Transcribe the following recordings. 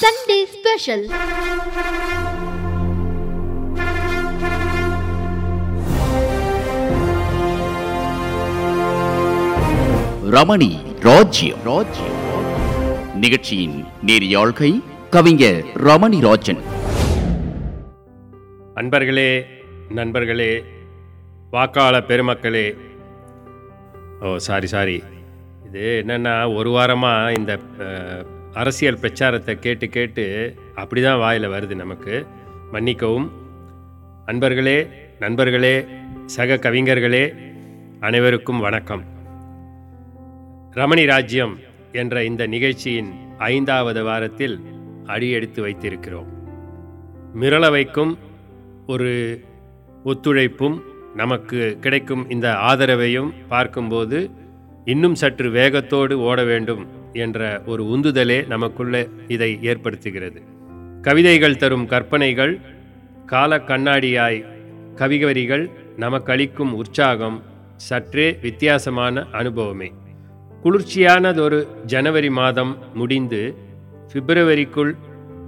Sunday special Ramani ராஜ்யம். ராஜ்யம் நிகழ்ச்சியின் நேரியாழ்கை கவிஞர் ரமணி ராஜன். அன்பர்களே நண்பர்களே வாக்காள பெருமக்களே. ஓ சாரி சாரி இது என்னென்னா ஒரு வாரமாக இந்த அரசியல் பிரச்சாரத்தை கேட்டு கேட்டு அப்படி தான் வாயில் வருது நமக்கு. மன்னிக்கவும். அன்பர்களே நண்பர்களே சக கவிஞர்களே அனைவருக்கும் வணக்கம். ரமணி ராஜ்யம் என்ற இந்த நிகழ்ச்சியின் ஐந்தாவது வாரத்தில் அடியெடுத்து வைத்திருக்கிறோம். மிரள வைக்கும் ஒரு ஒத்துழைப்பும் நமக்கு கிடைக்கும் இந்த ஆதரவையும் பார்க்கும்போது இன்னும் சற்று வேகத்தோடு ஓட வேண்டும் என்ற ஒரு உந்துதலே நமக்குள்ளே இதை ஏற்படுத்துகிறது. கவிதைகள் தரும் கற்பனைகள் கால கண்ணாடியாய் கவிகவரிகள் நமக்களிக்கும் உற்சாகம் சற்றே வித்தியாசமான அனுபவமே. குளிர்ச்சியானதொரு ஜனவரி மாதம் முடிந்து பிப்ரவரிக்குள்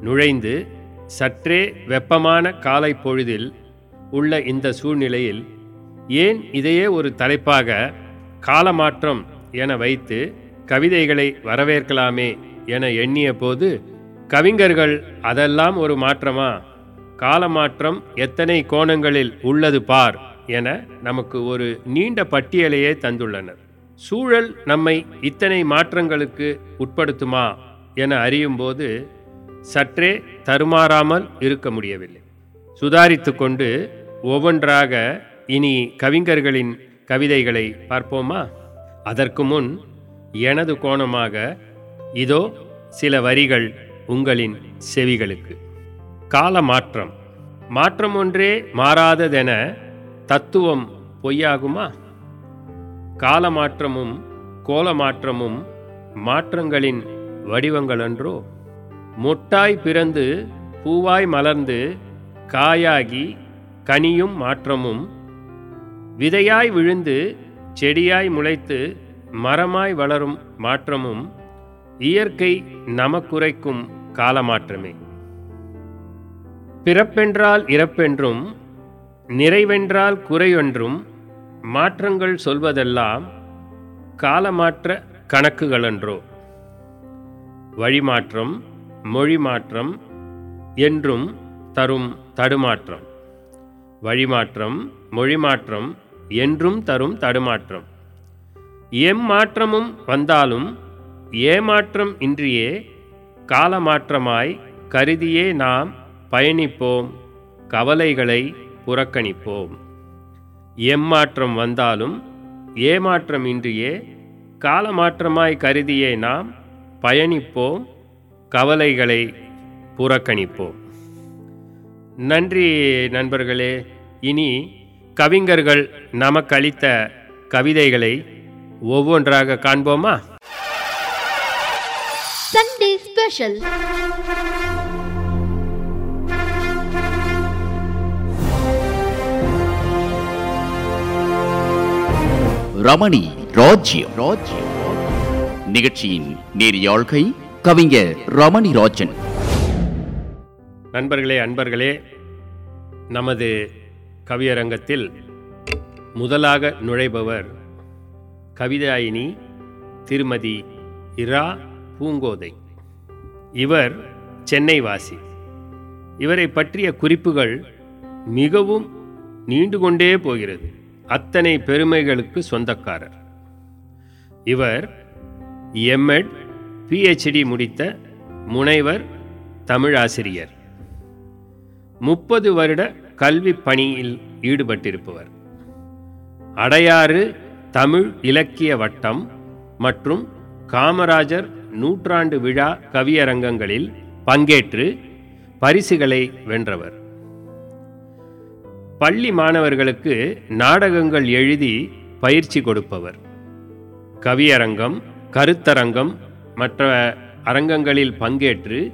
நுழைந்து சற்றே வெப்பமான காலை பொழுதில் உள்ள இந்த சூழ்நிலையில் ஏன் இதையே ஒரு தலைப்பாக காலமாற்றம் என வைத்து கவிதைகளை வரவேற்கலாமே என எண்ணிய போது கவிஞர்கள் அதெல்லாம் ஒரு மாற்றமா? காலமாற்றம் எத்தனை கோணங்களில் உள்ளது பார் என நமக்கு ஒரு நீண்ட பட்டியலையே தந்துள்ளனர். சூழல் நம்மை இத்தனை மாற்றங்களுக்கு உட்படுத்துமா என அறியும்போது சற்றே தருமாறாமல் இருக்க முடியவில்லை. சுதாரித்து கொண்டு ஒவ்வொன்றாக இனி கவிஞர்களின் கவிதைகளை பார்ப்போமா? அதற்கு முன் எனது கோணமாக இதோ சில வரிகள் உங்களின் செவிகளுக்கு. கால மாற்றம் மாற்றம் ஒன்றே மாறாததென தத்துவம் பொய்யாகுமா? கால மாற்றமும் கோல மாற்றமும் மாற்றங்களின் வடிவங்களன்றோ? மொட்டாய் பிறந்து பூவாய் மலர்ந்து காயாகி கனியும் மாற்றமும் விதையாய் விழுந்து செடியாய் முளைத்து மரமாய் வளரும் மாற்றமும் இயற்கை நமக்குரைக்கும் காலமாற்றமே. பிறப்பென்றால் இறப்பென்றும் நிறைவென்றால் குறையொன்றும் மாற்றங்கள் சொல்வதெல்லாம் காலமாற்ற கணக்குகளன்றோ. வழிமாற்றம் மொழி மாற்றம் என்றும் தரும் தடுமாற்றம். வழிமாற்றம் மொழிமாற்றம் என்றும் தரும் தடுமாற்றம். எம்மாற்றமும் வந்தாலும் ஏமாற்றம் இன்றியே காலமாற்றமாய் கருதியே நாம் பயணிப்போம் கவலைகளை புறக்கணிப்போம். எம்மாற்றம் வந்தாலும் ஏமாற்றம் இன்றியே காலமாற்றமாய் கருதியே நாம் பயணிப்போம் கவலைகளை புறக்கணிப்போம். நன்றி நண்பர்களே இனி கவிஞர்கள் நமக்களித்த கவிதைகளை ஒவ்வொன்றாக காண்போமா? சண்டே ஸ்பெஷல் ரமணி ராஜ்யம். ராஜ்யம் நிகழ்ச்சியின் நேரியாழ்கை கவிஞர் ரமணி ராஜன். நண்பர்களே அன்பர்களே நமது கவியரங்கத்தில் முதலாக நுழைபவர் கவிதாயினி திருமதி இரா பூங்கோதை. இவர் சென்னை வாசி இவரை பற்றிய குறிப்புகள் மிகவும் நீண்டு கொண்டே போகிறது. அத்தனை பெருமைகளுக்கு சொந்தக்காரர். இவர் எம்எட் பிஹெச்டி முடித்த முனைவர் தமிழாசிரியர். முப்பது வருட கல்வி பணியில் ஈடுபட்டிருப்பவர். அடையாறு தமிழ் இலக்கிய வட்டம் மற்றும் காமராஜர் நூற்றாண்டு விழா கவியரங்கங்களில் பங்கேற்று பரிசுகளை வென்றவர். பள்ளி மாணவர்களுக்கு நாடகங்கள் எழுதி பயிற்சி கொடுப்பவர். கவியரங்கம் கருத்தரங்கம் மற்ற அரங்கங்களில் பங்கேற்று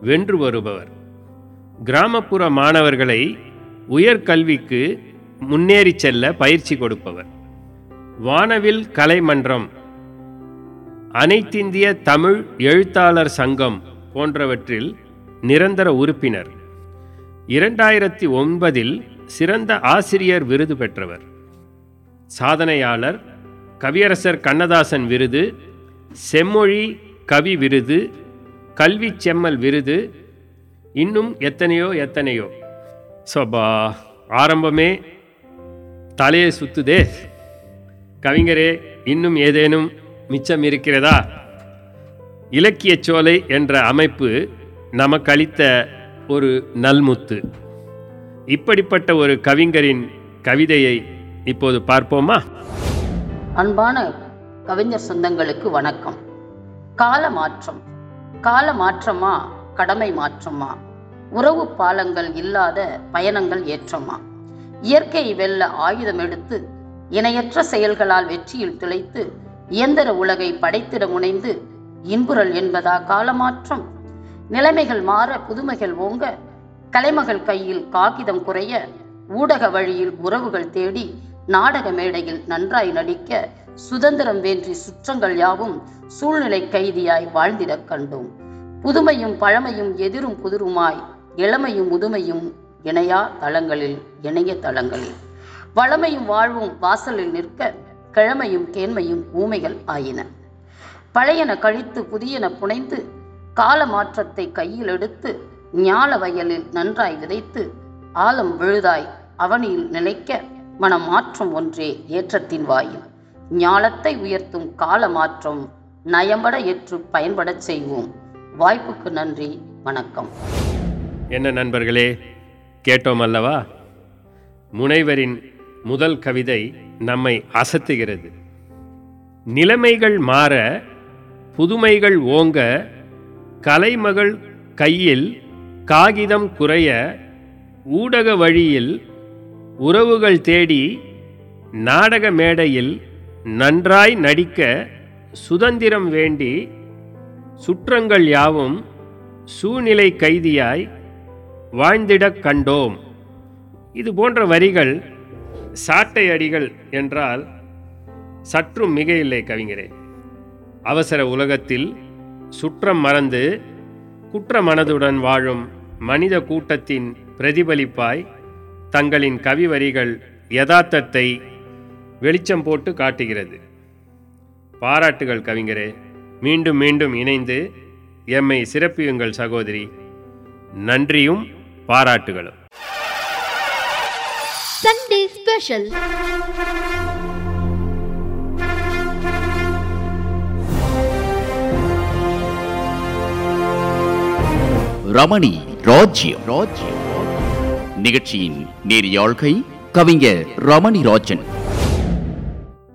வென்று வருபவர். கிராமப்புற மாணவர்களை உயர்கல்விக்கு முன்னேறி செல்ல பயிற்சி கொடுப்பவர். வானவில் கலைமன்றம். அனைத்திந்திய தமிழ் எழுத்தாளர் சங்கம் போன்றவற்றில் நிரந்தர உறுப்பினர். இரண்டாயிரத்தி ஒன்பதில் சிறந்த ஆசிரியர் விருது பெற்றவர். சாதனையாளர் கவியரசர் கண்ணதாசன் விருது செம்மொழி கவி விருது கல்வி செம்மல் விருது இன்னும் எத்தனையோ எத்தனையோ. சோபா ஆரம்பமே தலையை சுத்துதே. கவிஞரே இன்னும் ஏதேனும் மிச்சம் இருக்கிறதா? இலக்கியச் சோலை என்ற அமைப்பு நமக்களித்த ஒரு நல்முத்து. இப்படிப்பட்ட ஒரு கவிஞரின் கவிதையை இப்போது பார்ப்போமா? அன்பான கவிஞர் சொந்தங்களுக்கு வணக்கம். கால மாற்றம். கால மாற்றமா? கடமை மாற்றமா? உறவு பாலங்கள் இல்லாத பயணங்கள் ஏற்றமா? இயற்கை வெல்ல ஆயுதம் எடுத்து இணையற்ற செயல்களால் வெற்றியில் திளைத்து இயந்திர உலகை படைத்திட முனைந்து இன்புறல் என்பதா காலமாற்றம். நிலைமைகள் மாற புதுமைகள் ஓங்க கலைமகள் கையில் காகிதம் குறைய ஊடக வழியில் உறவுகள் தேடி நாடக மேடையில் நன்றாய் நடிக்க சுதந்திரம் வேண்டி சுற்றங்கள் யாவும் சூழ்நிலை கைதியாய் வாழ்ந்திடக் கண்டோம். புதுமையும் பழமையும் எதிரும் புதிருமாய் இளமையும் முதுமையும் இணையா தளங்களில் இணைய தளங்களில். வளமையும் வாழ்வும் வாசலில் நிற்க கிழமையும் கேண்மையும் ஊமைகள் ஆயின. பழையன கழித்து புதியன புனைந்து கால மாற்றத்தை கையில் எடுத்து ஞால வயலில் நன்றாய் விதைத்து ஆலம் விழுதாய் அவனியில் நிலைக்க மனமாற்றம் மாற்றம் ஒன்றே ஏற்றத்தின் வாயில். ஞாலத்தை உயர்த்தும் கால மாற்றம் நயம்பட ஏற்று பயன்படச் செய்வோம். வாய்ப்புக்கு நன்றி வணக்கம். என்ன நண்பர்களே கேட்டோம் அல்லவா? முனைவரின் முதல் கவிதை நம்மை அசத்துகிறது. நிலைமைகள் மாற புதுமைகள் ஓங்க கலைமகள் கையில் காகிதம் குறைய ஊடக வழியில் உறவுகள் தேடி நாடக மேடையில் நன்றாய் நடிக்க சுதந்திரம் வேண்டி சுற்றங்கள் யாவும் சூழ்நிலை கைதியாய் வாழ்ந்திடக் கண்டோம். இது போன்ற வரிகள் சாட்டை அடிகள் என்றால் சற்றும் மிக இல்லை கவிஞரே. அவசர உலகத்தில் சுற்றம் மறந்து குற்ற மனதுடன் வாழும் மனித கூட்டத்தின் பிரதிபலிப்பாய் தங்களின் கவி வரிகள் யதார்த்தத்தை வெளிச்சம் போட்டு காட்டுகிறது. பாராட்டுகள் கவிஞரே. மீண்டும் மீண்டும் இணைந்து எம்மை சிறப்பியுங்கள் சகோதரி. நன்றியும் பாராட்டுகளும். Special. ரமணி ராஜ்யம். ராஜ்யம் நிகழ்ச்சியின் நேரியாழ்கை கவிஞர் ரமணி ராஜன்.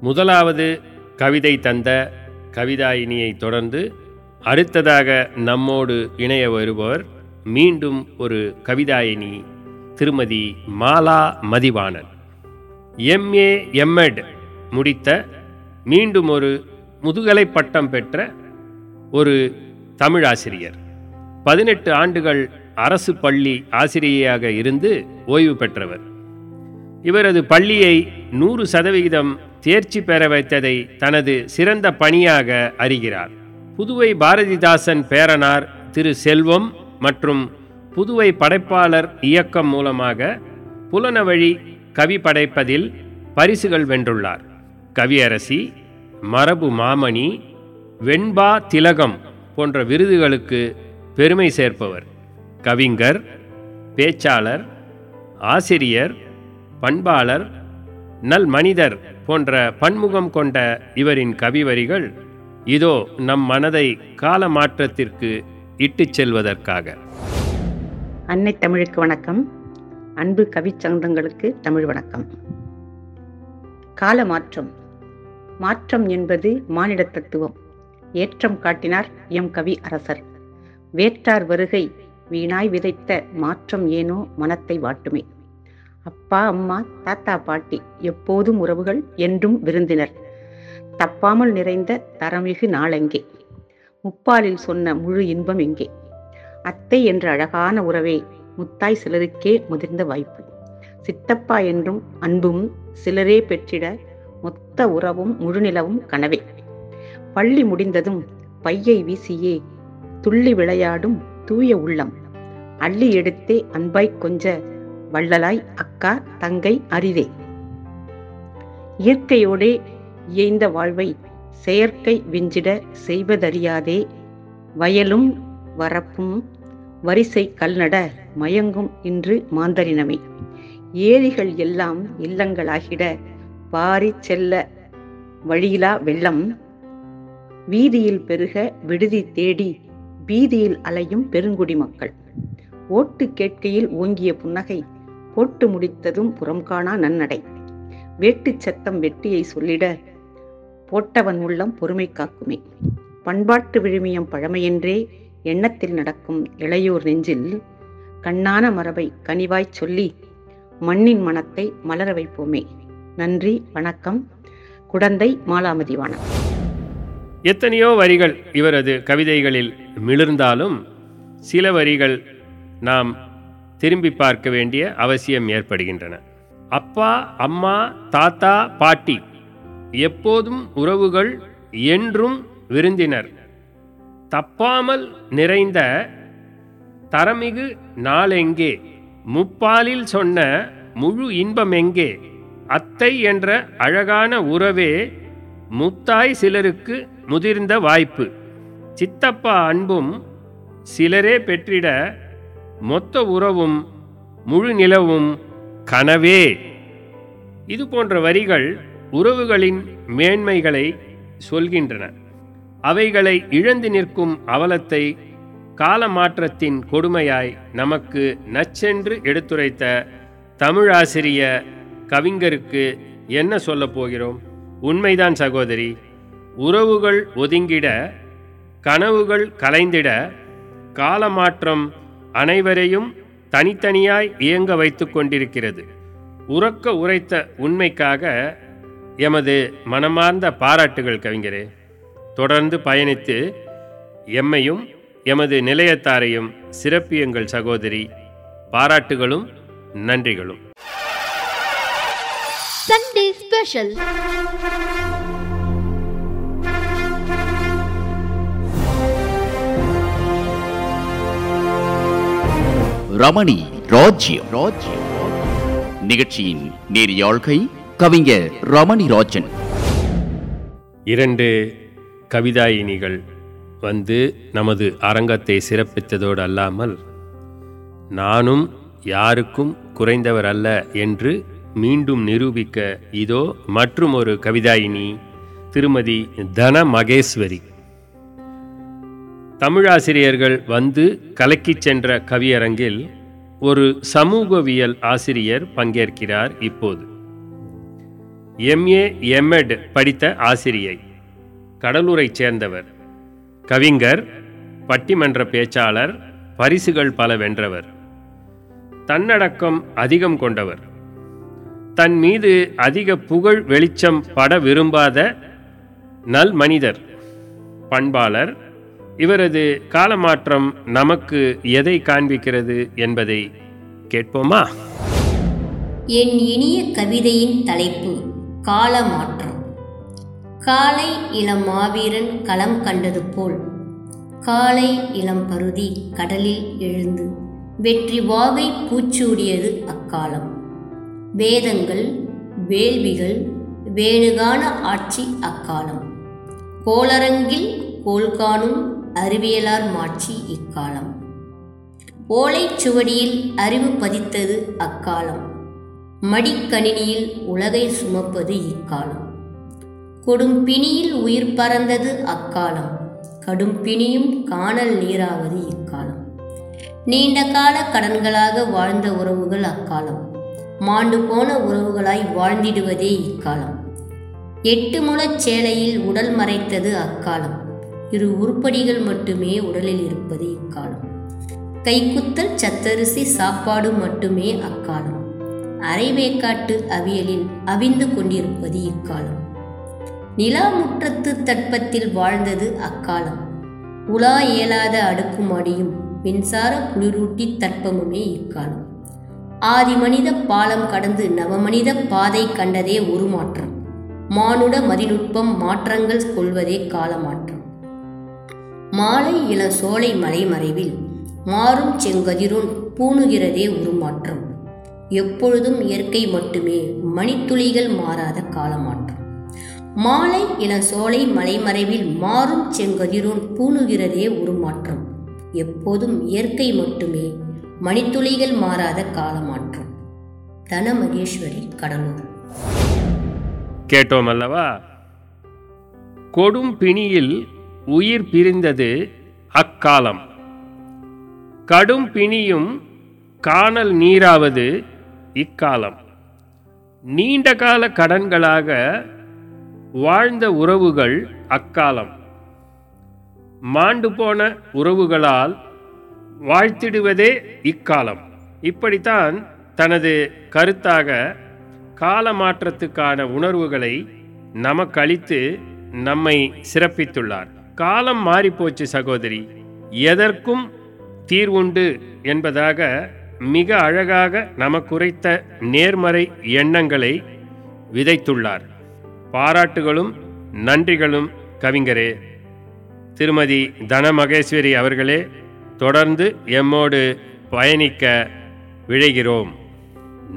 முதலாவது கவிதை தந்த கவிதாயினியை தொடர்ந்து அடுத்ததாக நம்மோடு இணைய வருபவர் மீண்டும் ஒரு கவிதாயினி திருமதி மாலா மதிவாணன். எம்ஏ எம்எட் முடித்த மீண்டும் ஒரு முதுகலை பட்டம் பெற்ற ஒரு தமிழாசிரியர். பதினெட்டு ஆண்டுகள் அரசு பள்ளி ஆசிரியையாக இருந்து ஓய்வு பெற்றவர். இவரது பள்ளியை நூறு சதவிகிதம் தேர்ச்சி பெற வைத்ததை தனது சிறந்த பணியாக அறிகிறார். புதுவை பாரதிதாசன் பேரனார் திரு செல்வம் மற்றும் புதுவை படைப்பாளர் இயக்கம் மூலமாக புலனவழி கவி படைப்பதில் பரிசுகள் வென்றுள்ளார். கவியரசி மரபு மாமணி வெண்பா திலகம் போன்ற விருதுகளுக்கு பெருமை சேர்ப்பவர். கவிஞர் பேச்சாளர் ஆசிரியர் பண்பாளர் நல் மனிதர் போன்ற பன்முகம் கொண்ட இவரின் கவிவரிகள் இதோ நம் மனதை கால மாற்றத்திற்கு இட்டுச் செல்வதற்காக. அன்னை தமிழுக்கு வணக்கம். அன்பு கவிச் சொந்தங்களுக்கு தமிழ் வணக்கம். கால மாற்றம் மாற்றம் என்பது மானிட தத்துவம். ஏற்றம் காட்டினார் எம். கவி அரசர். வேற்றார் வருகை வீணாய் விதைத்த மாற்றம் ஏனோ மனத்தை வாட்டுமே. அப்பா அம்மா தாத்தா பாட்டி எப்போதும் உறவுகள் என்றும் விருந்தினர். தப்பாமல் நிறைந்த தரமிகு நாளெங்கே? முப்பாலில் சொன்ன முழு இன்பம் எங்கே? அத்தை என்ற அழகான உறவே முத்தாய் சிலருக்கே முதிர்ந்த வாய்ப்பு. சித்தப்பா என்றும் அன்பும் சிலரே பெற்றிட மொத்த உறவும் முழுநிலவும் கனவே. பள்ளி முடிந்ததும் பையை வீசியே துள்ளி விளையாடும் தூய உள்ளம். அள்ளி எடுத்தே அன்பாய் கொஞ்ச வள்ளலாய் அக்கா தங்கை அரிதே. இயற்கையோடே இயைந்த வாழ்வை செயற்கை விஞ்சிட செய்வதறியாதே. வயலும் வரப்பும் வரிசை கல்நட மயங்கும் இன்று மாந்தரினமே. ஏரிகள் எல்லாம் இல்லங்களாகிட பாரிச் செல்ல வழியிலா வெள்ளம். வீதியில் பெருக விடுதி தேடி வீதியில் அலையும் பெருங்குடி மக்கள். ஓட்டு கேட்கையில் ஓங்கிய புன்னகை போட்டு முடித்ததும் புறம் காணா நன்னடை. வேட்டு சத்தம் வெட்டியை சொல்லிட போட்டவன் உள்ளம் பொறுமை காக்குமே. பண்பாட்டு விழுமியம் பழமையென்றே எண்ணத்தில் நடக்கும் இளையோர் நெஞ்சில் கண்ணான மரபை கனிவாய் சொல்லி மண்ணின் மனத்தை மலர வைப்போமே. நன்றி வணக்கம். குடந்தை மாலாமதிவானம் எத்தனையோ வரிகள் இவரது கவிதைகளில் மிளிர்ந்தாலும் சில வரிகள் நாம் திரும்பி பார்க்க வேண்டிய அவசியம் ஏற்படுகின்றன. அப்பா அம்மா தாத்தா பாட்டி எப்போதும் உறவுகள் என்றும் விருந்தினர். தப்பாமல் நிறைந்த தரமிகு நாளெங்கே? முப்பாலில் சொன்ன முழு இன்பமெங்கே அத்தை என்ற அழகான உறவே முத்தாய் சிலருக்கு முதிர்ந்த வாய்ப்பு. சித்தப்பா அன்பும் சிலரே பெற்றிட மொத்த உறவும் முழு நிலவும் கனவே. இது போன்ற வரிகள் உறவுகளின் மேன்மைகளை சொல்கின்றன. அவைகளை இழந்து நிற்கும் அவலத்தை காலமாற்றத்தின் கொடுமையாய் நமக்கு நச்சென்று எடுத்துரைத்த தமிழாசிரிய கவிஞருக்கு என்ன சொல்ல போகிறோம்? உண்மைதான் சகோதரி. உறவுகள் ஒதுங்கிட கனவுகள் கலைந்திட காலமாற்றம் அனைவரையும் தனித்தனியாய் இயங்க வைத்து கொண்டிருக்கிறது. உறக்க உரைத்த உண்மைக்காக எமது மனமார்ந்த பாராட்டுகள் கவிஞரே. தொடர்ந்து பயணித்து எம்மையும் எமது நிலையத்தாரையும் சிறப்பியுங்கள் சகோதரி. பாராட்டுகளும் நன்றிகளும். Sunday Special. ரமணி ராஜ்யம். ராஜ்யம் நிகழ்ச்சியின் நேரியாழ்கை கவிஞர் ரமணி ராஜன். இரண்டு கவிதாயினிகள் வந்து நமது அரங்கத்தை சிறப்பித்ததோடு அல்லாமல் நானும் யாருக்கும் குறைந்தவர் அல்ல என்று மீண்டும் நிரூபிக்க இதோ மற்றும் ஒரு கவிதாயினி திருமதி தன மகேஸ்வரி தமிழாசிரியர்கள் வந்து கலக்கிச் சென்ற கவியரங்கில் ஒரு சமூகவியல் ஆசிரியர் பங்கேற்கிறார் இப்போது. எம்ஏ எம்எட் படித்த ஆசிரியை. கடலூரைச் சேர்ந்தவர். கவிஞர் பட்டிமன்ற பேச்சாளர் பரிசுகள் பல வென்றவர். தன்னடக்கம் அதிகம் கொண்டவர். தன் மீது அதிக புகழ் வெளிச்சம் பட விரும்பாத நல் மனிதர் பண்பாளர். இவரது காலமாற்றம் நமக்கு எதை காண்பிக்கிறது என்பதை கேட்போமா? என் இனிய கவிதையின் தலைப்பு காலமாற்றம். காலை இளம் மாவீரன் களம் கண்டது போல். காலை இளம் பருதி கடலில் எழுந்து வெற்றி வாகை பூச்சூடியது அக்காலம். வேதங்கள் வேள்விகள் வேணுகான ஆட்சி அக்காலம். கோளரங்கில் கோல்காணும் அறிவியலார் மாட்சி இக்காலம். ஓலைச் சுவடியில் அறிவு பதித்தது அக்காலம். மடிக்கணினியில் உலகை சுமப்பது இக்காலம். கொடும் பிணியில் உயிர் பறந்தது அக்காலம். கடும் பிணியும் காணல் நீராவது இக்காலம். நீண்ட கால கடன்களாக வாழ்ந்த உறவுகள் அக்காலம். மாண்டு போன உறவுகளாய் வாழ்ந்திடுவதே இக்காலம். எட்டு முழச் சேலையில் உடல் மறைத்தது அக்காலம். இரு உருப்படிகள் மட்டுமே உடலில் இருப்பது இக்காலம். கைக்குத்தல் சத்தரிசி சாப்பாடு மட்டுமே அக்காலம். அரைவேக்காட்டு அவியலில் அவிந்து கொண்டிருப்பது இக்காலம். நிலா முற்றத்து தட்பத்தில் வாழ்ந்தது அக்காலம். உலா இயலாத அடுக்குமாடியும் மின்சார குளிரூட்டி தட்பமுமே இக்காலம். ஆதி மனித பாலம் கடந்து நவமனித பாதை கண்டதே ஒரு மாற்றம். மானுட மதிநுட்பம் மாற்றங்கள் கொள்வதே காலமாற்றம். மாலை இள சோலை மலைமறைவில் மாறும் செங்கதிரோன் பூணுகிறதே உருமாற்றம் எப்பொழுதும் இயற்கை மட்டுமே மணித்துளிகள் மாறாத காலமாற்றம். மாலை இன சோலை மலைமறைவில் மாறும் செங்கதிரோன் பூணுகிறதே உருமாற்றம் எப்போதும் இயற்கை மட்டுமே மணித்துளிகள் மாறாத காலமாற்றம். தன மகேஸ்வரி கடலூர். கேட்டோம் அல்லவா? கொடும் பிணியில் உயிர் பிரிந்தது அக்காலம். கடும் பிணியும் காணல் நீராவது இக்காலம். நீண்ட கால கடன்களாக வாழ்ந்த உறவுகள் அக்காலம். மாண்டு போன உறவுகளால் வாழ்த்திடுவதே இக்காலம். இப்படித்தான் தனது கருத்தாக கால மாற்றத்துக்கான உணர்வுகளை நமக்களித்து நம்மை சிறப்பித்துள்ளார். காலம் மாறிப்போச்சு சகோதரி எதற்கும் தீர்வுண்டு என்பதாக மிக அழகாக நமக்குரைத்த நேர்மறை எண்ணங்களை விதைத்துள்ளார். பாராட்டுகளும் நன்றிகளும் கவிஞரே. திருமதி தனமகேஸ்வரி அவர்களே தொடர்ந்து எம்மோடு பயணிக்க விழைகிறோம்.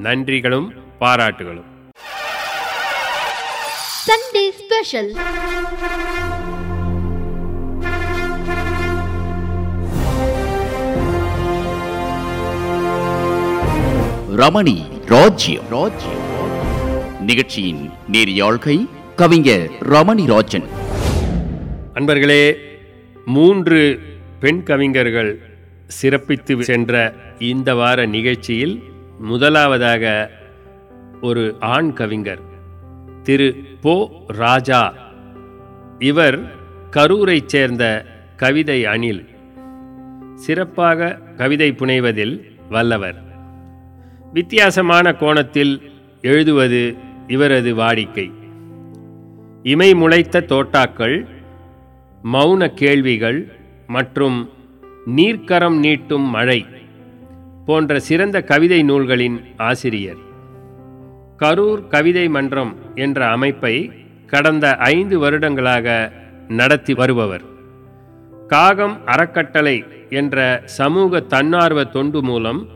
நன்றிகளும் பாராட்டுகளும். Sunday Special. ரமணி ராஜ்யம். ராஜ்யம். நிகழ்ச்சியின் நேரியாழ்கை கவிஞர் ரமணி ராஜன் அன்பர்களே மூன்று பெண் கவிஞர்கள் சிறப்பித்து சென்ற இந்த வார நிகழ்ச்சியில் முதலாவதாக ஒரு ஆண் கவிஞர் திரு போ ராஜா. இவர் கரூரைச் சேர்ந்த கவிதை அணில் சிறப்பாக கவிதை புனைவதில் வல்லவர். வித்தியாசமான கோணத்தில் எழுதுவது இவரது வாடிக்கை. இமை முளைத்த தோட்டாக்கள் மௌன கேள்விகள் மற்றும் நீர்க்கரம் நீட்டும் மழை போன்ற சிறந்த கவிதை நூல்களின் ஆசிரியர். கரூர் கவிதை மன்றம் என்ற அமைப்பை கடந்த ஐந்து வருடங்களாக நடத்தி வருபவர். காகம் அறக்கட்டளை என்ற சமூக தன்னார்வ தொண்டு மூலம்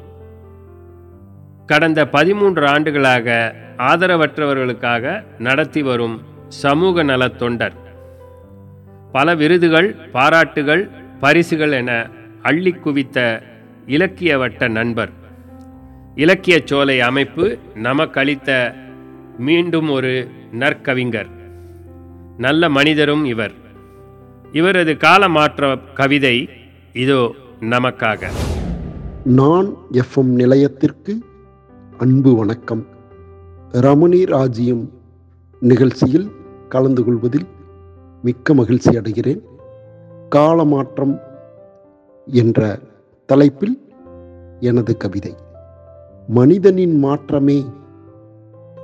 கடந்த பதிமூன்று ஆண்டுகளாக ஆதரவற்றவர்களுக்காக நடத்தி வரும் சமூக நலத் தொண்டர். பல விருதுகள் பாராட்டுகள் பரிசுகள் என அள்ளி குவித்த இலக்கியவட்ட நண்பர். இலக்கிய சோலை அமைப்பு நமக்களித்த மீண்டும் ஒரு நற்கவிஞர். நல்ல மனிதரும் இவர். இவரது காலமாற்ற கவிதை இதோ நமக்காக. நான் எஃப்எம் நிலையத்திற்கு அன்பு வணக்கம். ரமணி ராஜ்யம் நிகழ்ச்சியில் கலந்து கொள்வதில் மிக்க மகிழ்ச்சி அடைகிறேன். காலமாற்றம் என்ற தலைப்பில் எனது கவிதை மனிதனின் மாற்றமே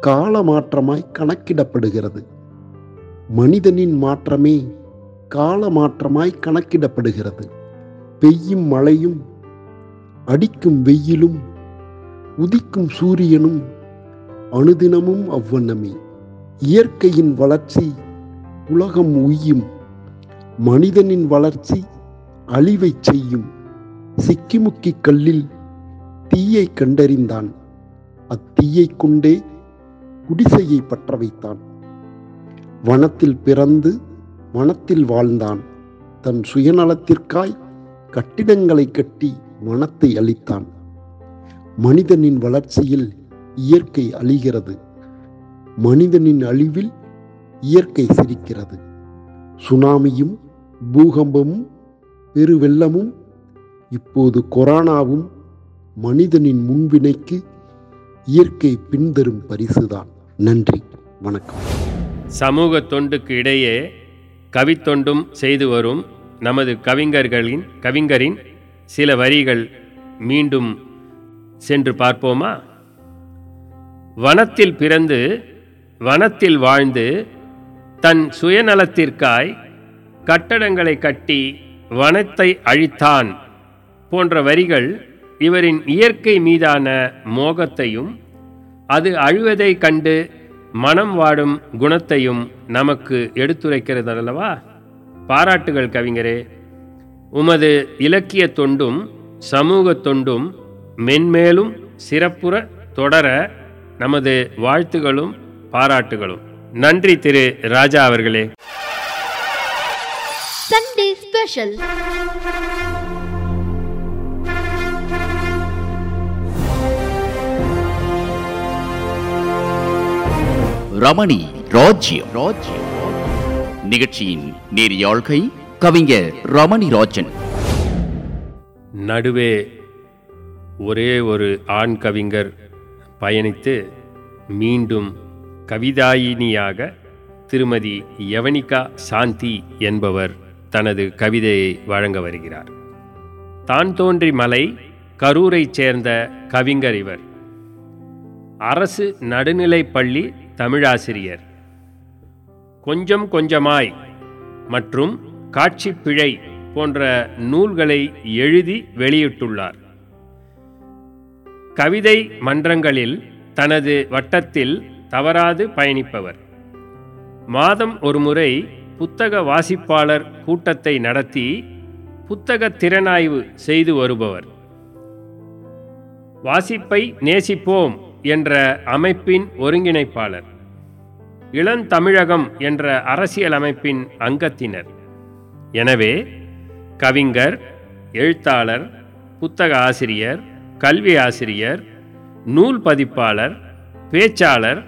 காலமாற்றமாய் கணக்கிடப்படுகிறது. மனிதனின் மாற்றமே காலமாற்றமாய் கணக்கிடப்படுகிறது. பெய்யும் மழையும் அடிக்கும் வெயிலும் உதிக்கும் சூரியனும் அனுதினமும் அவ்வண்ணமே. இயற்கையின் வளர்ச்சி உலகம் உய்யும். மனிதனின் வளர்ச்சி அழிவைச் செய்யும். சிக்கிமுக்கி கல்லில் தீயை கண்டறிந்தான். அத்தீயை கொண்டே குடிசையை பற்ற வைத்தான் வனத்தில் பிறந்து வனத்தில் வாழ்ந்தான். தன் சுயநலத்திற்காய் கட்டிடங்களை கட்டி வனத்தை அழித்தான். மனிதனின் வளர்ச்சியில் இயற்கை அழிகிறது. மனிதனின் அழிவில் இயற்கை சிரிக்கிறது. சுனாமியும் பூகம்பமும் பெருவெள்ளமும் இப்போது கொரோனாவும் மனிதனின் முன்வினைக்கு இயற்கை பின்தரும் பரிசுதான். நன்றி வணக்கம். சமூக தொண்டுக்கு இடையே கவித்தொண்டும் செய்து வரும் நமது கவிஞர்களின் கவிஞரின் சில வரிகள் மீண்டும் சென்று பார்ப்போமா? வனத்தில் பிறந்து வனத்தில் வாழ்ந்து தன் சுயநலத்திற்காய் கட்டடங்களை கட்டி வனத்தை அழித்தான் போன்ற வரிகள் இவரின் இயற்கை மீதான மோகத்தையும் அது அழுவதை கண்டு மனம் வாடும் குணத்தையும் நமக்கு எடுத்துரைக்கிறது அல்லவா பாராட்டுகள் கவிஞரே. உமது இலக்கிய தொண்டும் சமூக தொண்டும் மென்மேலும் சிறப்புற தொடர நமது வாழ்த்துகளும் பாராட்டுகளும். நன்றி திரு ராஜா அவர்களே. Sunday Special. ரமணி ராஜ்யம். ராஜ்யம் நிகழ்ச்சியின் நேரியாழ்கை கவிஞர் ரமணி ராஜன். நடுவே ஒரே ஒரு ஆண் கவிஞர் பயணித்து மீண்டும் கவிதாயினியாக திருமதி யவனிகா சாந்தி என்பவர் தனது கவிதையை வழங்க வருகிறார். தான் தோன்றி மலை கரூரைச் சேர்ந்த கவிஞர் இவர். அரசு நடுநிலைப்பள்ளி தமிழாசிரியர். கொஞ்சம் கொஞ்சமாய் மற்றும் காட்சிப்பிழை போன்ற நூல்களை எழுதி வெளியிட்டுள்ளார். கவிதை மன்றங்களில் தனது வட்டத்தில் தவறாது பயணிப்பவர். மாதம் ஒருமுறை புத்தக வாசிப்பாளர் கூட்டத்தை நடத்தி புத்தக திறனாய்வு செய்து வருபவர். வாசிப்பை நேசிப்போம் என்ற அமைப்பின் ஒருங்கிணைப்பாளர். இளந்தமிழகம் என்ற அரசியல் அமைப்பின் அங்கத்தினர். எனவே கவிஞர் எழுத்தாளர் புத்தக ஆசிரியர் கல்வி ஆசிரியர் நூல் பதிப்பாளர் பேச்சாளர்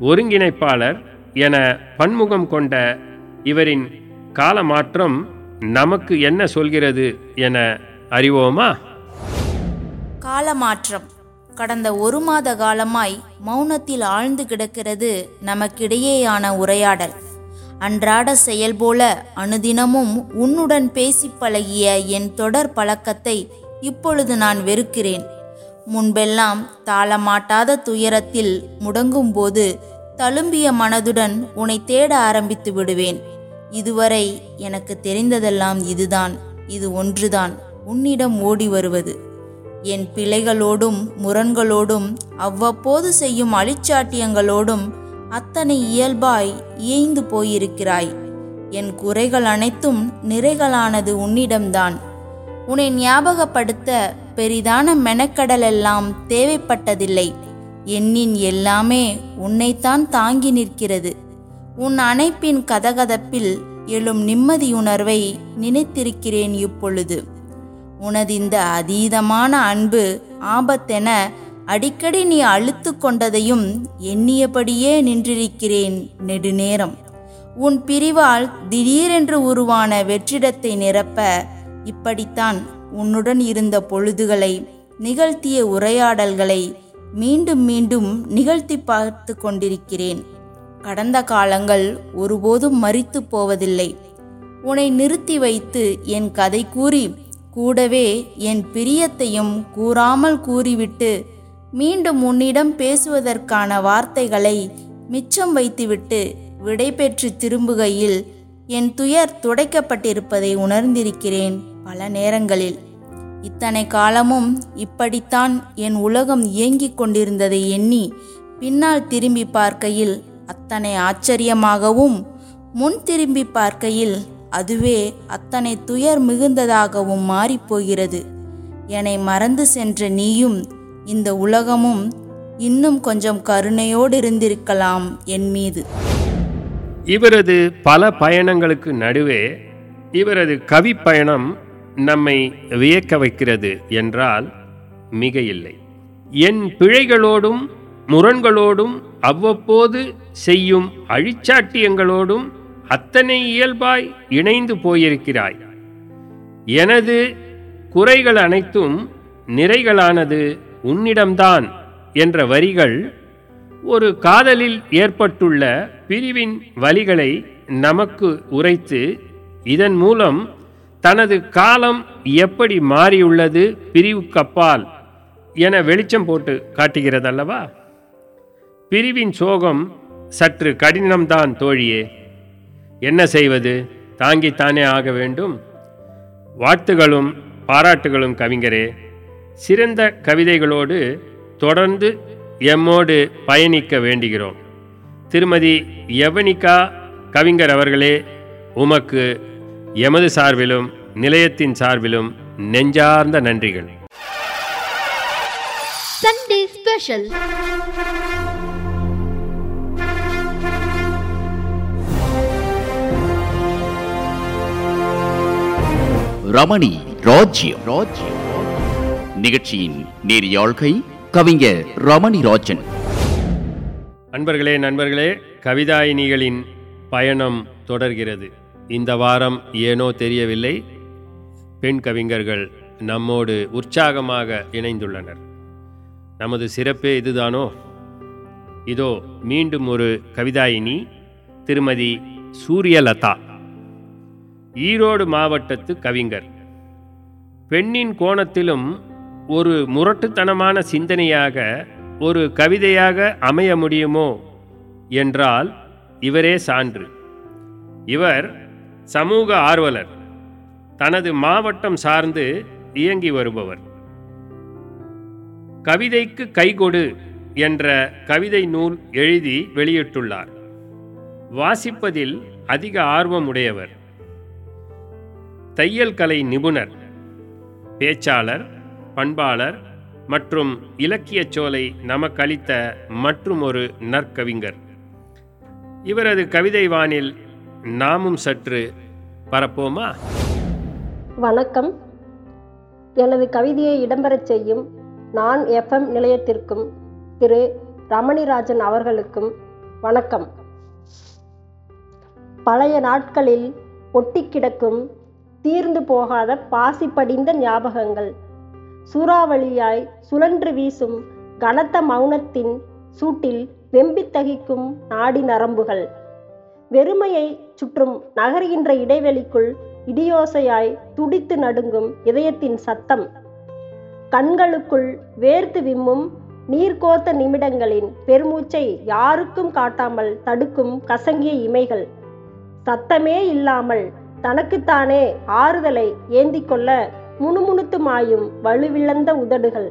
ஒருங்கிணைப்பாளர் என பன்முகம் கொண்ட இவரின் காலமாற்றம் நமக்கு என்ன சொல்கிறது என அறிவோமா? காலமாற்றம். கடந்த ஒரு மாத காலமாய் மௌனத்தில் ஆழ்ந்து கிடக்கிறது நமக்கிடையேயான உரையாடல். அன்றாட செயல் போல அனுதினமும் உன்னுடன் பேசி பழகிய என் தொடர் பழக்கத்தை இப்பொழுது நான் வெறுக்கிறேன். முன்பெல்லாம் தாளமாட்டாத துயரத்தில் முடங்கும்போது தழும்பிய மனதுடன் உன்னை தேட ஆரம்பித்து விடுவேன். இதுவரை எனக்கு தெரிந்ததெல்லாம் இதுதான். இது ஒன்றுதான். உன்னிடம் ஓடி வருவது. என் பிழைகளோடும் முரண்களோடும் அவ்வப்போது செய்யும் அழிச்சாட்டியங்களோடும் அத்தனை இயல்பாய் இயைந்து போயிருக்கிறாய். என் குறைகள் அனைத்தும் நிறைகளானது உன்னிடம்தான். உன்னை ஞாபகப்படுத்த பெரிதான மெனக்கடலெல்லாம் தேவைப்பட்டதில்லை. எண்ணின் எல்லாமே உன்னைத்தான் தாங்கி நிற்கிறது. உன் அணைப்பின் கதகதப்பில் எழும் நிம்மதியுணர்வை நினைத்திருக்கிறேன் இப்பொழுது. உனது இந்த அதீதமான அன்பு ஆபத்தென அடிக்கடி நீ அழுத்து கொண்டதையும் எண்ணியபடியே நின்றிருக்கிறேன் நெடுநேரம். உன் பிரிவால் திடீரென்று உருவான வெற்றிடத்தை நிரப்ப இப்படித்தான் உன்னுடன் இருந்த பொழுதுகளை நிகழ்த்திய உரையாடல்களை மீண்டும் மீண்டும் நிகழ்த்தி பார்த்து கொண்டிருக்கிறேன். கடந்த காலங்கள் ஒருபோதும் மறித்து போவதில்லை. உன்னை நிறுத்தி வைத்து என் கதை கூறி கூடவே என் பிரியத்தையும் கூறாமல் கூறிவிட்டு மீண்டும் உன்னிடம் பேசுவதற்கான வார்த்தைகளை மிச்சம் வைத்துவிட்டு விடை பெற்று திரும்புகையில் என் துயர் துடைக்கப்பட்டிருப்பதை உணர்ந்திருக்கிறேன். பல நேரங்களில். இத்தனை காலமும் இப்படித்தான் என் உலகம் இயங்கிக் கொண்டிருந்ததை எண்ணி பின்னால் திரும்பி பார்க்கையில் அத்தனை ஆச்சரியமாகவும் முன் திரும்பி பார்க்கையில் அதுவே அத்தனை துயர் மிகுந்ததாகவும் மாறிப்போகிறது. என்னை மறந்து சென்ற நீயும் இந்த உலகமும் இன்னும் கொஞ்சம் கருணையோடு இருந்திருக்கலாம் என் மீது. இவரது பல பயணங்களுக்கு நடுவே இவரது கவி பயணம் நம்மை வியக்க வைக்கிறது என்றால் மிக இல்லை என் பிழைகளோடும் முரண்களோடும் அவ்வப்போது செய்யும் அழிச்சாட்டியங்களோடும் அத்தனை இயல்பாய் இணைந்து போயிருக்கிறாய். எனது குறைகள் அனைத்தும் நிறைகளானது உன்னிடம்தான் என்ற வரிகள் ஒரு காதலில் ஏற்பட்டுள்ள பிரிவின் வலிகளை நமக்கு உரைத்து இதன் மூலம் தனது காலம் எப்படி மாறியுள்ளது பிரிவுக்கப்பால் என வெளிச்சம் போட்டு காட்டுகிறதல்லவா? பிரிவின் சோகம் சற்று கடினம்தான் தோழியே. என்ன செய்வது? தாங்கித்தானே ஆக வேண்டும். வாழ்த்துகளும் பாராட்டுகளும் கவிஞரே. சிறந்த கவிதைகளோடு தொடர்ந்து எம்மோடு பயணிக்க வேண்டுகிறோம். திருமதி யவனிகா கவிஞர் அவர்களே உமக்கு எமது சார்பிலும் நிலையத்தின் சார்பிலும் நெஞ்சார்ந்த நன்றிகள். Sunday Special. ரமணி ராஜ்யம். ராஜ்யம் நிகழ்ச்சியின் நேரியாழ்கை கவிஞர் ரமணி ராஜன். அன்பர்களே நண்பர்களே கவிதாயினிகளின் பயணம் தொடர்கிறது. இந்த வாரம் ஏனோ தெரியவில்லை. பெண் கவிஞர்கள் நம்மோடு உற்சாகமாக இணைந்துள்ளனர். நமது சிறப்பே இதுதானோ? இதோ மீண்டும் ஒரு கவிதாயினி திருமதி சூரியலதா. ஈரோடு மாவட்டத்து கவிஞர். பெண்ணின் கோணத்திலும் ஒரு முரட்டுத்தனமான சிந்தனையாக ஒரு கவிதையாக அமைய முடியுமோ? என்றால் இவரே சான்று. இவர் சமூக ஆர்வலர் தனது மாவட்டம் சார்ந்து இயங்கி வருபவர். கவிதைக்கு கைகொடு என்ற கவிதை நூல் எழுதி வெளியிட்டுள்ளார். வாசிப்பதில் அதிக ஆர்வம் உடையவர் தையல் கலை நிபுணர் பேச்சாளர் பண்பாளர் மற்றும் இலக்கியச் சோலை நமக்களித்த மற்றும் ஒரு நற்கவிஞர். இவரது கவிதை வானில் நாமும் சற்று பரப்போமா? வணக்கம். எனது கவிதையை இடம்பெறச் செய்யும் நான் எஃப்எம் நிலையத்திற்கும் திரு ரமணிராஜன் அவர்களுக்கும் வணக்கம். பழைய நாட்களில் ஒட்டி கிடக்கும் தீர்ந்து போகாத பாசி படிந்த ஞாபகங்கள் சூறாவளியாய் சுழன்று வீசும் கனத்த மௌனத்தின் சூட்டில் வெம்பித்தகிக்கும் நாடி நரம்புகள் வெறுமையை சுற்றும் நகர்கின்ற இடைவெளிக்குள் இடியோசையாய் துடித்து நடுங்கும் இதயத்தின் சத்தம். கண்களுக்குள் வேர்த்து விம்மும் நீர்கோர்த்த நிமிடங்களின் பெருமூச்சை யாருக்கும் காட்டாமல் தடுக்கும் கசங்கிய இமைகள். சத்தமே இல்லாமல் தனக்குத்தானே ஆறுதலை ஏந்தி கொள்ள முணுமுணுத்து மாயும் வலுவிழந்த உதடுகள்.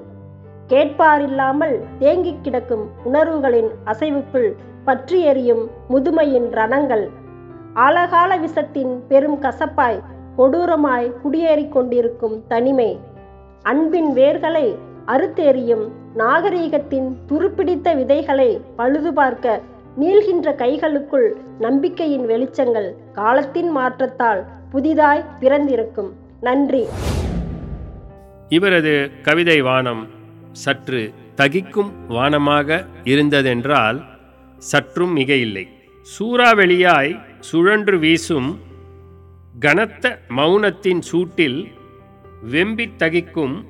கேட்பாரில்லாமல் தேங்கிக் கிடக்கும் உணர்வுகளின் அசைவுக்குள் பற்றி எறியும் முதுமையின் ரணங்கள். ஆழகால விஷத்தின் பெரும் கசப்பாய் கொடூரமாய் குடியேறி கொண்டிருக்கும் தனிமை. அன்பின் வேர்களை அறுத்தெறியும் நாகரீகத்தின் துருப்பிடித்த விதைகளை பழுது பார்க்க நீள்கின்ற கைகளுக்குள் நம்பிக்கையின் வெளிச்சங்கள் காலத்தின் மாற்றத்தால் புதிதாய் பிறந்திருக்கும். நன்றி. இவரது கவிதை வானம் சற்று தகிக்கும் வானமாக இருந்ததென்றால் சற்றும் மிக இல்லை சூறாவளியாய் சுழன்று வீசும் கனத்த மௌனத்தின் சூட்டில் வெம்பித் தகிக்கும்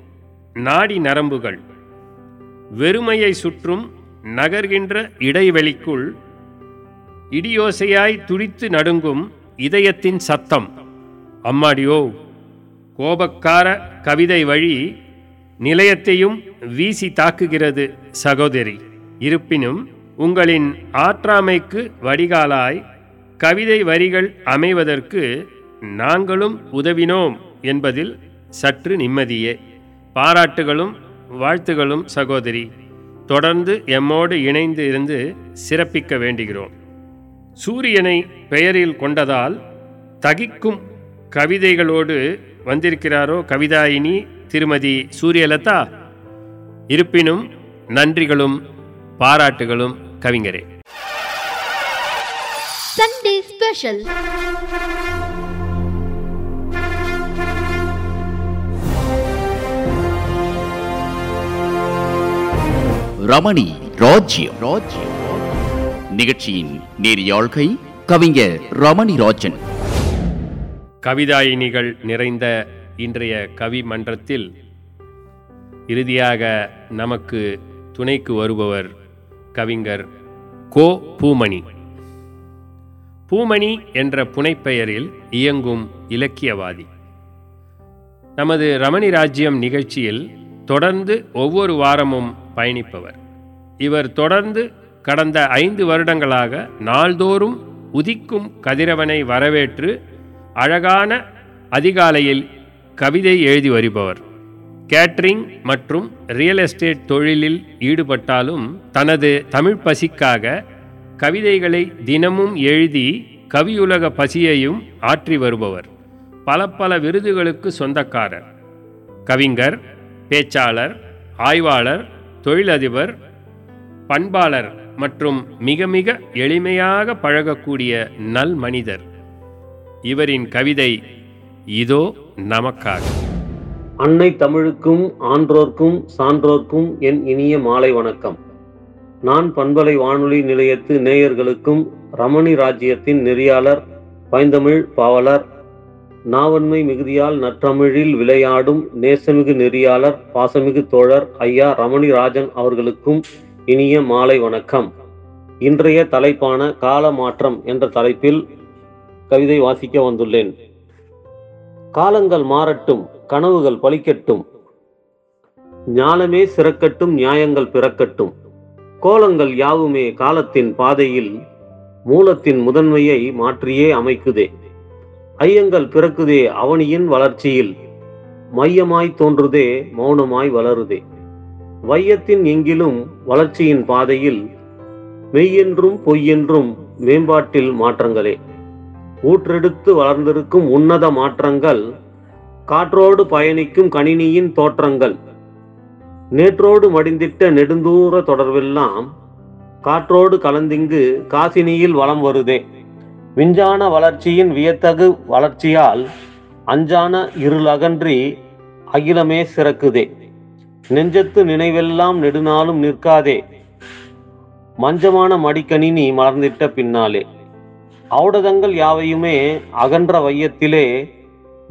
நாடி நரம்புகள். வெறுமையை சுற்றும் நகர்கின்ற இடைவெளிக்குள் இடியோசையாய் துடித்து நடுங்கும் இதயத்தின் சத்தம். அம்மாடியோ கோபக்கார கவிதை வழி நிலையத்தையும் வீசி தாக்குகிறது சகோதரி. இருப்பினும் உங்களின் ஆற்றாமைக்கு வடிகாலாய் கவிதை வரிகள் அமைவதற்கு நாங்களும் உதவினோம் என்பதில் சற்று நிம்மதியே. பாராட்டுகளும் வாழ்த்துகளும் சகோதரி. தொடர்ந்து எம்மோடு இணைந்து இருந்து சிறப்பிக்க வேண்டுகிறோம். சூரியனை பெயரில் கொண்டதால் தகிக்கும் கவிதைகளோடு வந்திருக்கிறாரோ கவிதாயினி திருமதி சூரியலதா? இருப்பினும் நன்றிகளும் பாராட்டுகளும். கவிஞரே. Sunday Special. ரமணி ராஜ்யம். ராஜ்யம் நிகழ்ச்சியின் நேரியாழ்கை கவிஞர் ரமணி ராஜன். கவிதாயினிகள் நிறைந்த இன்றைய கவி மன்றத்தில் இறுதியாக நமக்கு துணைக்கு வருபவர் கவிஞர் கோ பூமணி. பூமணி என்ற புனைப்பெயரில் இயங்கும் இலக்கியவாதி. நமது ரமணி ராஜ்யம் நிகழ்ச்சியில் தொடர்ந்து ஒவ்வொரு வாரமும் பயணிப்பவர். இவர் தொடர்ந்து கடந்த ஐந்து வருடங்களாக நாள்தோறும் உதிக்கும் கதிரவனை வரவேற்று அழகான அதிகாலையில் கவிதை எழுதி வருபவர். கேட்ரிங் மற்றும் ரியல் எஸ்டேட் தொழிலில் ஈடுபட்டாலும் தனது தமிழ் பசிக்காக கவிதைகளை தினமும் எழுதி கவியுலக பசியையும் ஆற்றி வருபவர். பல பல விருதுகளுக்கு சொந்தக்காரர். கவிஞர் பேச்சாளர் ஆய்வாளர் தொழிலதிபர் பண்பாளர் மற்றும் மிக மிக எளிமையாக பழகக்கூடிய நல் மனிதர். இவரின் கவிதை இதோ நமக்காக. அன்னை தமிழுக்கும் ஆன்றோர்க்கும் சான்றோர்க்கும் என் இனிய மாலை வணக்கம். நான் பண்பலை வானொலி நிலையத்து நேயர்களுக்கும் ரமணி ராஜ்யத்தின் நெறியாளர் பைந்தமிழ் பாவலர் நாவன்மை மிகுதியால் நற்றமிழில் விளையாடும் நேசமிகு நெறியாளர் பாசமிகு தோழர் ஐயா ரமணி ராஜன் அவர்களுக்கும் இனிய மாலை வணக்கம். இன்றைய தலைப்பான கால மாற்றம் என்ற தலைப்பில் கவிதை வாசிக்க வந்துள்ளேன். காலங்கள் மாறட்டும். கனவுகள் பலிக்கட்டும் ஞானமே சிறக்கட்டும் நியாயங்கள் பிறக்கட்டும். கோலங்கள் யாவுமே காலத்தின் பாதையில் மூலத்தின் முதன்மையை மாற்றியே அமைக்குதே. ஐயங்கள் பிறக்குதே அவனியின் வளர்ச்சியில். மையமாய் தோன்றுதே மௌனமாய் வளருதே. வையத்தின் எங்கிலும் வளர்ச்சியின் பாதையில் மெய்யென்றும் பொய்யென்றும் மேம்பாட்டில் மாற்றங்களே. ஊற்றெடுத்து வளர்ந்திருக்கும் உன்னத மாற்றங்கள் காற்றோடு பயணிக்கும் கணினியின் தோற்றங்கள். நேற்றோடு மடிந்திட்ட நெடுந்தூர தொடர்பெல்லாம் காற்றோடு கலந்திங்கு காசினியில் வலம் வருதே. விஞ்ஞான வளர்ச்சியின் வியத்தகு வளர்ச்சியால் அஞ்சான இருளகன்றி அகிலமே சிறக்குதே. நெஞ்சத்து நினைவெல்லாம் நெடுநாளும் நிற்காதே. மஞ்சமான மடிக்கணினி மலர்ந்திட்ட பின்னாலே. ஔடதங்கள் யாவையுமே அகன்ற வையத்திலே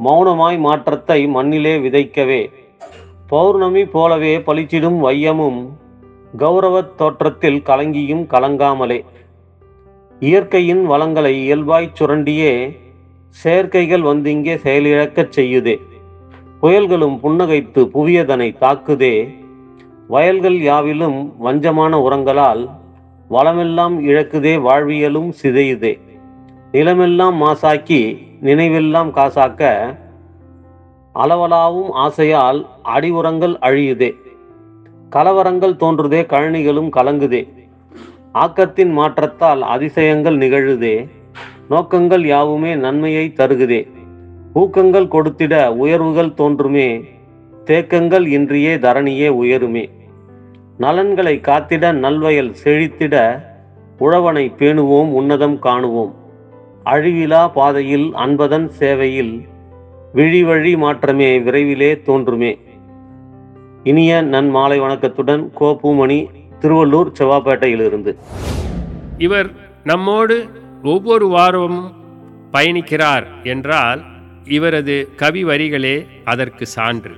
மௌனமாய் மாற்றத்தை மண்ணிலே விதைக்கவே. பௌர்ணமி போலவே பளிச்சிடும் வையமும் கௌரவத் தோற்றத்தில் கலங்கியும் கலங்காமலே. இயற்கையின் வளங்களை இயல்பாய் சுரண்டியே செயற்கைகள் வந்து இங்கே செயலிழக்கச் செய்யுதே. புயல்களும் புன்னகைத்து புவியதனை தாக்குதே. வயல்கள் யாவிலும் வஞ்சமான உரங்களால் வளமெல்லாம் இழக்குதே வாழ்வியலும் சிதையுதே. நிலமெல்லாம் மாசாக்கி நினைவெல்லாம் காசாக்க அளவலாவும் ஆசையால் அடிவுரங்கள் அழியுதே. கலவரங்கள் தோன்றுதே கழனிகளும் கலங்குதே. ஆக்கத்தின் மாற்றத்தால் அதிசயங்கள் நிகழுதே. நோக்கங்கள் யாவுமே நன்மையை தருகுதே. ஊக்கங்கள் கொடுத்திட உயர்வுகள் தோன்றுமே. தேக்கங்கள் இன்றியே தரணியே உயருமே. நலன்களை காத்திட நல்வயல் செழித்திட உழவனை பேணுவோம் உன்னதம் காணுவோம். அழிவிலா பாதையில் அன்பதன் சேவையில் விழிவழி மாற்றமே விரைவிலே தோன்றுமே. இனிய நன் மாலை வணக்கத்துடன் கோபுமணி திருவள்ளூர் செவ்வாப்பேட்டையிலிருந்து. இவர் நம்மோடு ஒவ்வொரு வாரமும் பயணிக்கிறார் என்றால் இவரது கவி வரிகளே அதற்கு சான்று.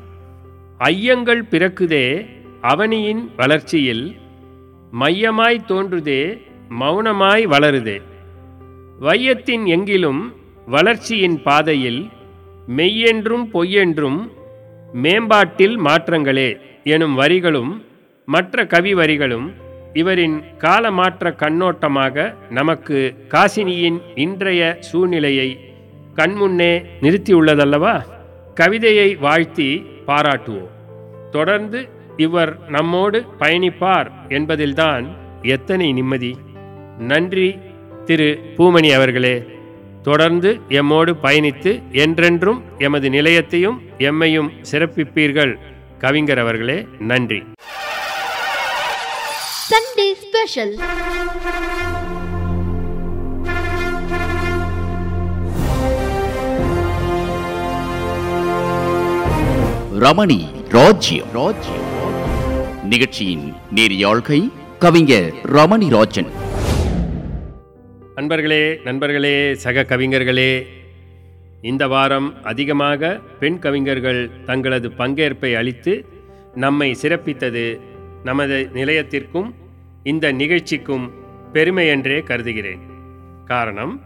ஐயங்கள் பிறக்குதே அவனியின் வளர்ச்சியில் மையமாய் தோன்றுதே மௌனமாய் வளருதே. வையத்தின் எங்கிலும் வளர்ச்சியின் பாதையில் மெய்யென்றும் பொய்யென்றும் மேம்பாட்டில் மாற்றங்களே எனும் வரிகளும் மற்ற கவி வரிகளும் இவரின் காலமாற்ற கண்ணோட்டமாக நமக்கு காசினியின் இன்றைய சூழ்நிலையை கண்முன்னே நிறுத்தியுள்ளதல்லவா? கவிதையை வாழ்த்தி பாராட்டுவோம். தொடர்ந்து இவர் நம்மோடு பயணிப்பார் என்பதில்தான் எத்தனை நிம்மதி. நன்றி திரு பூமணி அவர்களே தொடர்ந்து எம்மோடு பயணித்து என்றென்றும் எமது நிலையத்தையும் எம்மையும் சிறப்பிப்பீர்கள். கவிஞர் அவர்களே நன்றி. Sunday Special. ரமணி ராஜ்யம். ராஜ்யம் நிகழ்ச்சியின் நேரியாழ்கை கவிஞர் ரமணி ராஜன். நண்பர்களே நண்பர்களே சக கவிஞர்களே இந்த வாரம் அதிகமாக பெண் கவிஞர்கள் தங்களது பங்கேற்பை அளித்து நம்மை சிறப்பித்தது நமது நிலையத்திற்கும் இந்த நிகழ்ச்சிக்கும் பெருமை என்றே கருதுகிறேன். காரணம்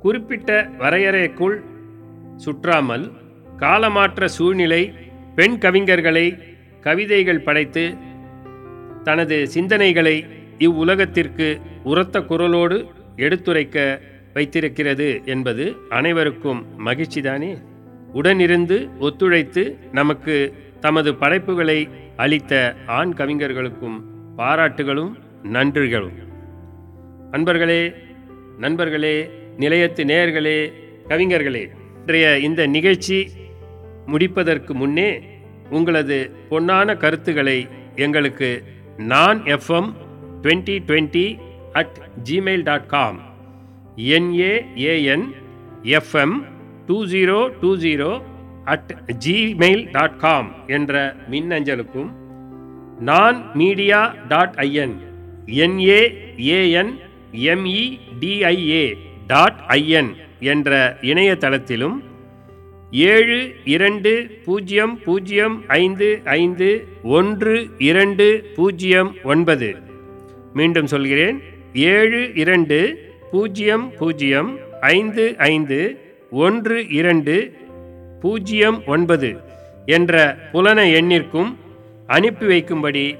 குறிப்பிட்ட வரையறைக்குள் சுற்றாமல் காலமாற்ற சூழ்நிலை பெண் கவிஞர்களை கவிதைகள் படைத்து தனது சிந்தனைகளை இவ்வுலகத்திற்கு உரத்த குரலோடு எடுத்துரைக்க வைத்திருக்கிறது என்பது அனைவருக்கும் மகிழ்ச்சிதானே? உடனிருந்து ஒத்துழைத்து நமக்கு தமது படைப்புகளை அளித்த ஆண் கவிஞர்களுக்கும் பாராட்டுகளும் நன்றிகளும். அன்பர்களே நண்பர்களே நிலையத்து நேயர்களே கவிஞர்களே இன்றைய இந்த நிகழ்ச்சி முடிப்பதற்கு முன்னே உங்களது பொன்னான கருத்துக்களை எங்களுக்கு Naan FM twenty twenty at Gmail dot com N A A N FM two zero two zero at Gmail dot com என்ற மின்னஞ்சலுக்கும் Naan media dot I N N A A N M E D I A dot I N என்ற இணையதளத்திலும் ஏழு இரண்டு பூஜ்ஜியம் பூஜ்ஜியம் ஐந்து ஐந்து ஒன்று இரண்டு பூஜ்ஜியம் ஒன்பது. மீண்டும் சொல்கிறேன். ஏழு இரண்டு பூஜ்ஜியம் பூஜ்ஜியம் ஐந்து ஐந்து ஒன்று இரண்டு பூஜ்ஜியம் ஒன்பது என்ற புலன எண்ணிற்கும் அனுப்பி வைக்கும்படி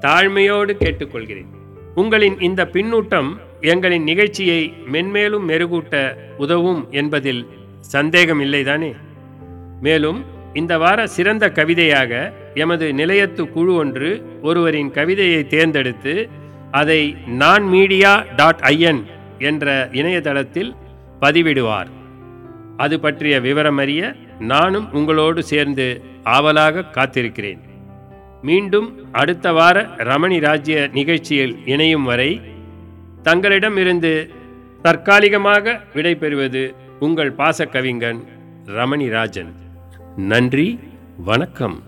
தாழ்மையோடு கேட்டுக்கொள்கிறேன். உங்களின் இந்த பின்னூட்டம் எங்களின் நிகழ்ச்சியை மென்மேலும் மெருகூட்ட உதவும் என்பதில் சந்தேகம் இல்லைதானே மேலும் இந்த வார சிறந்த கவிதையாக எமது நிலையத்து குழு ஒன்று ஒருவரின் கவிதையை தேர்ந்தெடுத்து அதை நான் மீடியா டாட் ஐஎன் என்ற இணையதளத்தில் பதிவிடுவார். அது பற்றிய விவரம் அறிய நானும் உங்களோடு சேர்ந்து ஆவலாக காத்திருக்கிறேன். மீண்டும் அடுத்த வார ரமணி ராஜ்ய நிகழ்ச்சியில் இணையும் வரை தங்களிடமிருந்து தற்காலிகமாக விடைபெறுவது உங்கள் பாசக்கவிஞன் ரமணி ராஜன். நன்றி வணக்கம்.